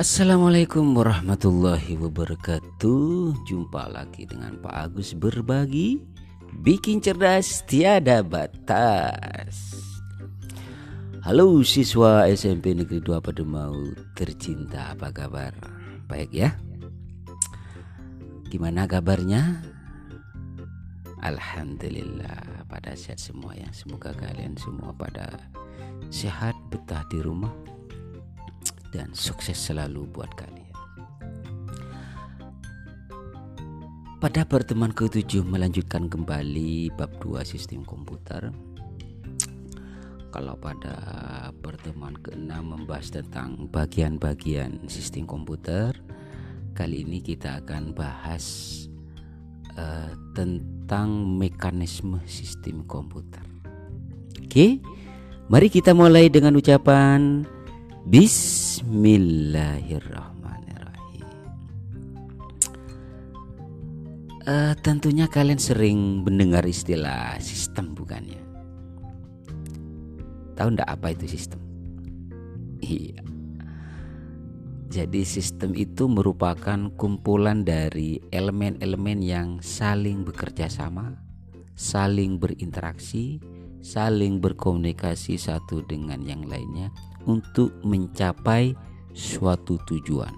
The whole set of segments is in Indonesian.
Assalamualaikum warahmatullahi wabarakatuh Jumpa lagi dengan Pak Agus berbagi Bikin cerdas tiada batas Halo siswa SMP Negeri 2 Pademau tercinta apa kabar? Baik ya? Gimana kabarnya? Alhamdulillah pada sehat semua ya Semoga kalian semua pada sehat betah di rumah dan sukses selalu buat kalian. Pada pertemuan ke-7 melanjutkan kembali bab 2 sistem komputer. Kalau pada pertemuan ke-6 membahas tentang bagian-bagian sistem komputer, kali ini kita akan bahas uh, tentang mekanisme sistem komputer. Oke, mari kita mulai dengan ucapan Bismillahirrahmanirrahim. Uh, tentunya kalian sering mendengar istilah sistem bukannya? Tahu ndak apa itu sistem? Iya. Jadi sistem itu merupakan kumpulan dari elemen-elemen yang saling bekerja sama, saling berinteraksi, saling berkomunikasi satu dengan yang lainnya untuk mencapai suatu tujuan.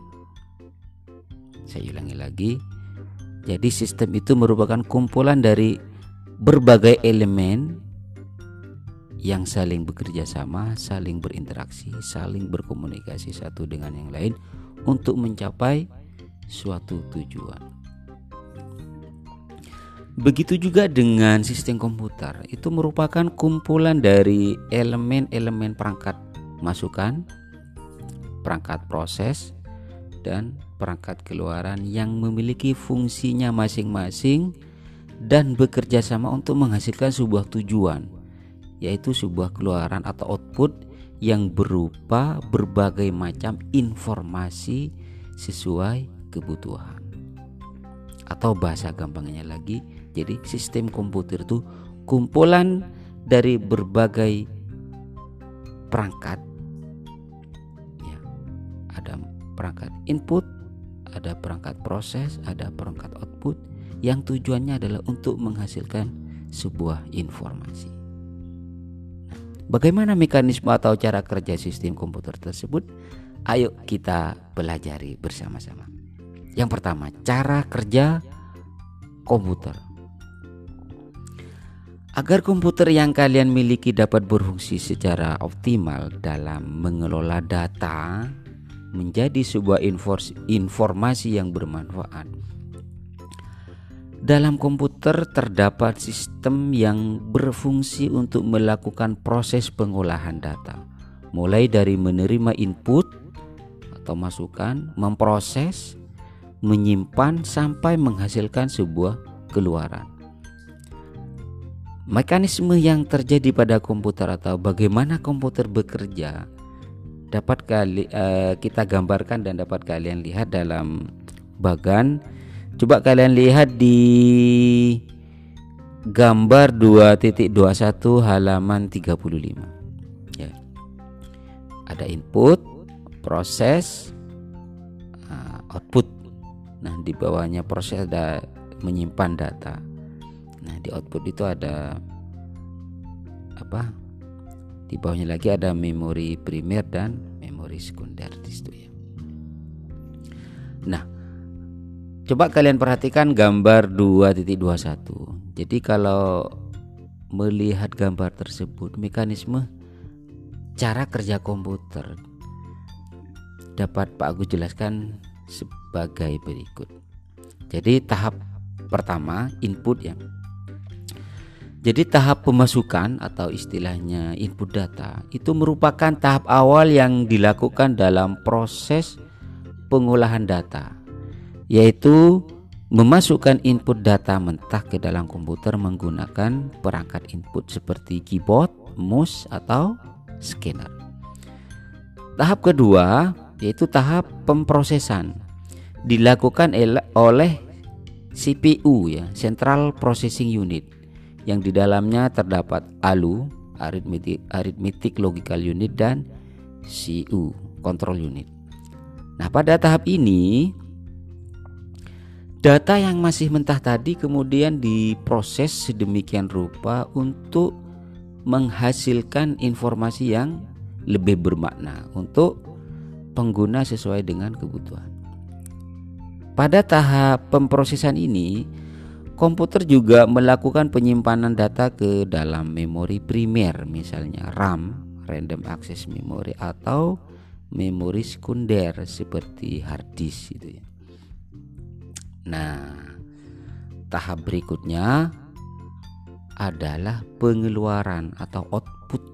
Saya ulangi lagi. Jadi sistem itu merupakan kumpulan dari berbagai elemen yang saling bekerja sama, saling berinteraksi, saling berkomunikasi satu dengan yang lain untuk mencapai suatu tujuan. Begitu juga dengan sistem komputer, itu merupakan kumpulan dari elemen-elemen perangkat masukan, perangkat proses, dan perangkat keluaran yang memiliki fungsinya masing-masing dan bekerja sama untuk menghasilkan sebuah tujuan, yaitu sebuah keluaran atau output yang berupa berbagai macam informasi sesuai kebutuhan. Atau bahasa gampangnya lagi, jadi sistem komputer itu kumpulan dari berbagai perangkat ada perangkat input, ada perangkat proses, ada perangkat output yang tujuannya adalah untuk menghasilkan sebuah informasi. Nah, bagaimana mekanisme atau cara kerja sistem komputer tersebut? Ayo kita pelajari bersama-sama. Yang pertama, cara kerja komputer. Agar komputer yang kalian miliki dapat berfungsi secara optimal dalam mengelola data, menjadi sebuah informasi yang bermanfaat. Dalam komputer terdapat sistem yang berfungsi untuk melakukan proses pengolahan data, mulai dari menerima input atau masukan, memproses, menyimpan sampai menghasilkan sebuah keluaran. Mekanisme yang terjadi pada komputer atau bagaimana komputer bekerja dapat kali uh, kita gambarkan dan dapat kalian lihat dalam bagan. Coba kalian lihat di gambar 2.21 halaman 35. Ya. Ada input, proses, uh, output. Nah, di bawahnya proses ada menyimpan data. Nah, di output itu ada apa? Di bawahnya lagi ada memori primer dan memori sekunder di situ ya. Nah, coba kalian perhatikan gambar 2.21. Jadi kalau melihat gambar tersebut, mekanisme cara kerja komputer dapat Pak Agus jelaskan sebagai berikut. Jadi tahap pertama input ya jadi tahap pemasukan atau istilahnya input data itu merupakan tahap awal yang dilakukan dalam proses pengolahan data yaitu memasukkan input data mentah ke dalam komputer menggunakan perangkat input seperti keyboard, mouse atau scanner. Tahap kedua yaitu tahap pemprosesan dilakukan oleh CPU ya, Central Processing Unit yang di dalamnya terdapat ALU, arithmetic, arithmetic logical unit dan CU, control unit. Nah, pada tahap ini data yang masih mentah tadi kemudian diproses sedemikian rupa untuk menghasilkan informasi yang lebih bermakna untuk pengguna sesuai dengan kebutuhan. Pada tahap pemrosesan ini, komputer juga melakukan penyimpanan data ke dalam memori primer, misalnya RAM, random access memory atau memori sekunder seperti hard disk itu ya. Nah, tahap berikutnya adalah pengeluaran atau output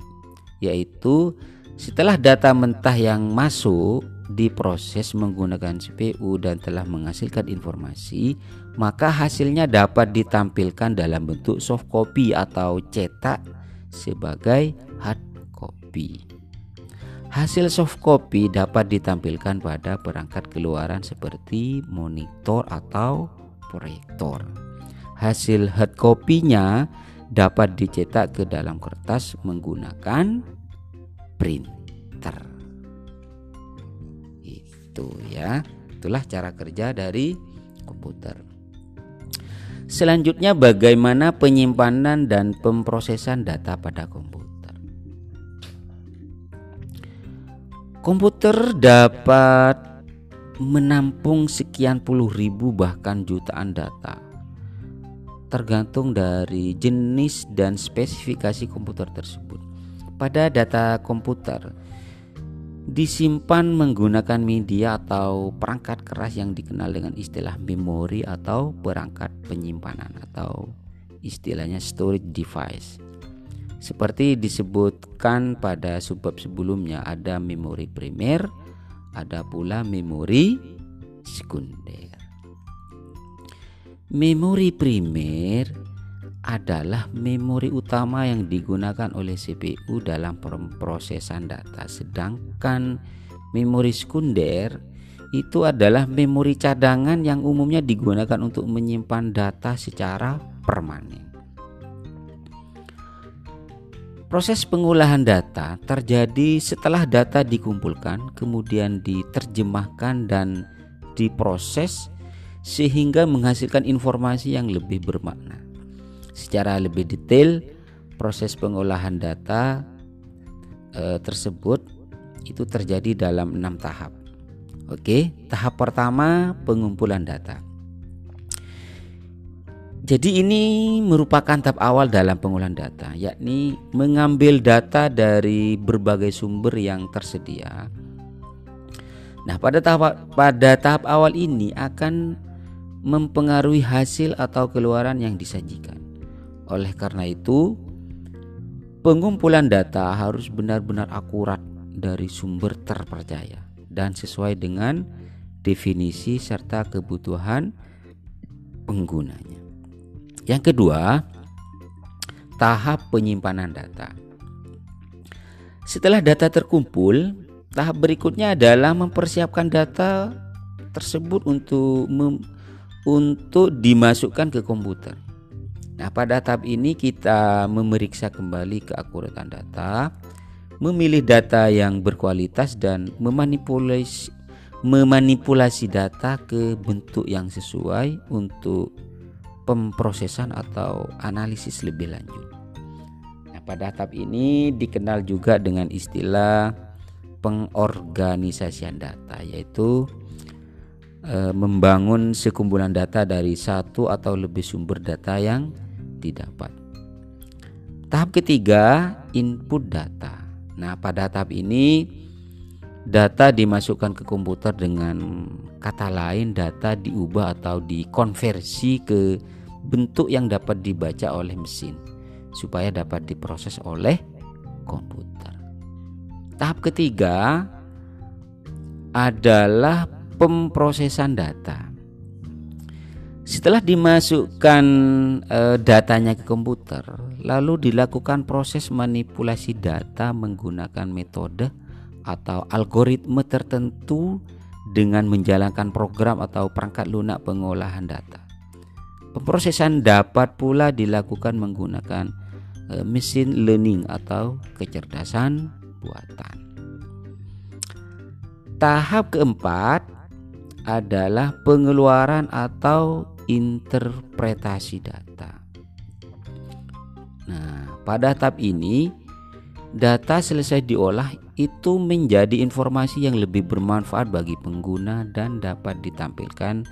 yaitu setelah data mentah yang masuk diproses menggunakan CPU dan telah menghasilkan informasi, maka hasilnya dapat ditampilkan dalam bentuk soft copy atau cetak sebagai hard copy. Hasil soft copy dapat ditampilkan pada perangkat keluaran seperti monitor atau proyektor. Hasil hard copy-nya dapat dicetak ke dalam kertas menggunakan printer. Itu ya. Itulah cara kerja dari komputer. Selanjutnya bagaimana penyimpanan dan pemrosesan data pada komputer. Komputer dapat menampung sekian puluh ribu bahkan jutaan data tergantung dari jenis dan spesifikasi komputer tersebut pada data komputer disimpan menggunakan media atau perangkat keras yang dikenal dengan istilah memori atau perangkat penyimpanan atau istilahnya storage device. Seperti disebutkan pada subbab sebelumnya ada memori primer, ada pula memori sekunder. Memori primer adalah memori utama yang digunakan oleh CPU dalam pemrosesan data sedangkan memori sekunder itu adalah memori cadangan yang umumnya digunakan untuk menyimpan data secara permanen. Proses pengolahan data terjadi setelah data dikumpulkan, kemudian diterjemahkan dan diproses sehingga menghasilkan informasi yang lebih bermakna. Secara lebih detail, proses pengolahan data e, tersebut itu terjadi dalam enam tahap. Oke, tahap pertama pengumpulan data. Jadi ini merupakan tahap awal dalam pengolahan data, yakni mengambil data dari berbagai sumber yang tersedia. Nah, pada tahap pada tahap awal ini akan mempengaruhi hasil atau keluaran yang disajikan. Oleh karena itu, pengumpulan data harus benar-benar akurat dari sumber terpercaya dan sesuai dengan definisi serta kebutuhan penggunanya. Yang kedua, tahap penyimpanan data. Setelah data terkumpul, tahap berikutnya adalah mempersiapkan data tersebut untuk untuk dimasukkan ke komputer. Nah, pada tahap ini kita memeriksa kembali keakuratan data, memilih data yang berkualitas dan memanipulasi memanipulasi data ke bentuk yang sesuai untuk pemrosesan atau analisis lebih lanjut. Nah, pada tahap ini dikenal juga dengan istilah pengorganisasian data yaitu e, membangun sekumpulan data dari satu atau lebih sumber data yang didapat. Tahap ketiga, input data. Nah, pada tahap ini data dimasukkan ke komputer dengan kata lain data diubah atau dikonversi ke bentuk yang dapat dibaca oleh mesin supaya dapat diproses oleh komputer. Tahap ketiga adalah pemrosesan data. Setelah dimasukkan e, datanya ke komputer, lalu dilakukan proses manipulasi data menggunakan metode atau algoritma tertentu dengan menjalankan program atau perangkat lunak pengolahan data. Pemrosesan dapat pula dilakukan menggunakan e, mesin learning atau kecerdasan buatan. tahap keempat adalah pengeluaran atau interpretasi data. Nah, pada tahap ini data selesai diolah itu menjadi informasi yang lebih bermanfaat bagi pengguna dan dapat ditampilkan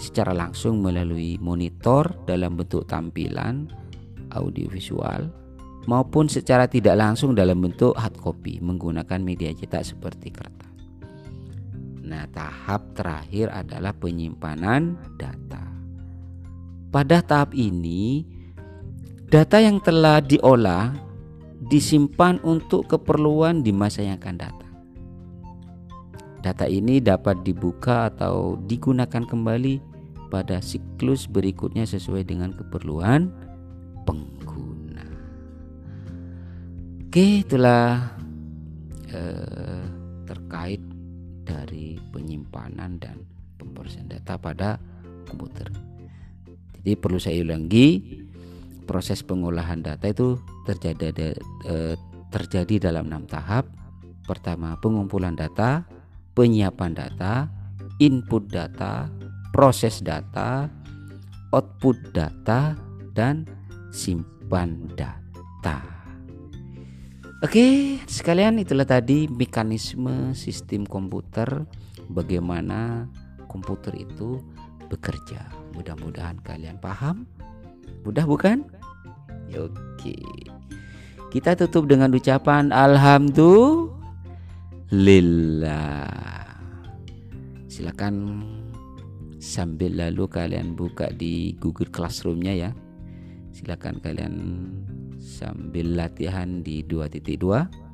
secara langsung melalui monitor dalam bentuk tampilan audiovisual maupun secara tidak langsung dalam bentuk hard copy menggunakan media cetak seperti kertas. Nah, tahap terakhir adalah penyimpanan data. Pada tahap ini, data yang telah diolah disimpan untuk keperluan di masa yang akan datang. Data ini dapat dibuka atau digunakan kembali pada siklus berikutnya sesuai dengan keperluan pengguna. Oke, itulah eh, terkait dari penyimpanan dan pemrosesan data pada komputer. Jadi perlu saya ulangi proses pengolahan data itu terjadi eh, terjadi dalam enam tahap. Pertama pengumpulan data, penyiapan data, input data, proses data, output data, dan simpan data. Oke, sekalian itulah tadi mekanisme sistem komputer bagaimana komputer itu bekerja. Mudah-mudahan kalian paham. Mudah bukan? Oke. Kita tutup dengan ucapan alhamdulillah. Silakan sambil lalu kalian buka di Google Classroom-nya ya. Silakan kalian sambil latihan di 2.2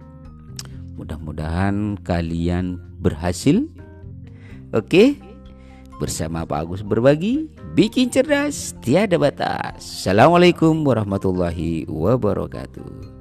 mudah-mudahan kalian berhasil oke bersama Pak Agus berbagi bikin cerdas tiada batas. Assalamualaikum warahmatullahi wabarakatuh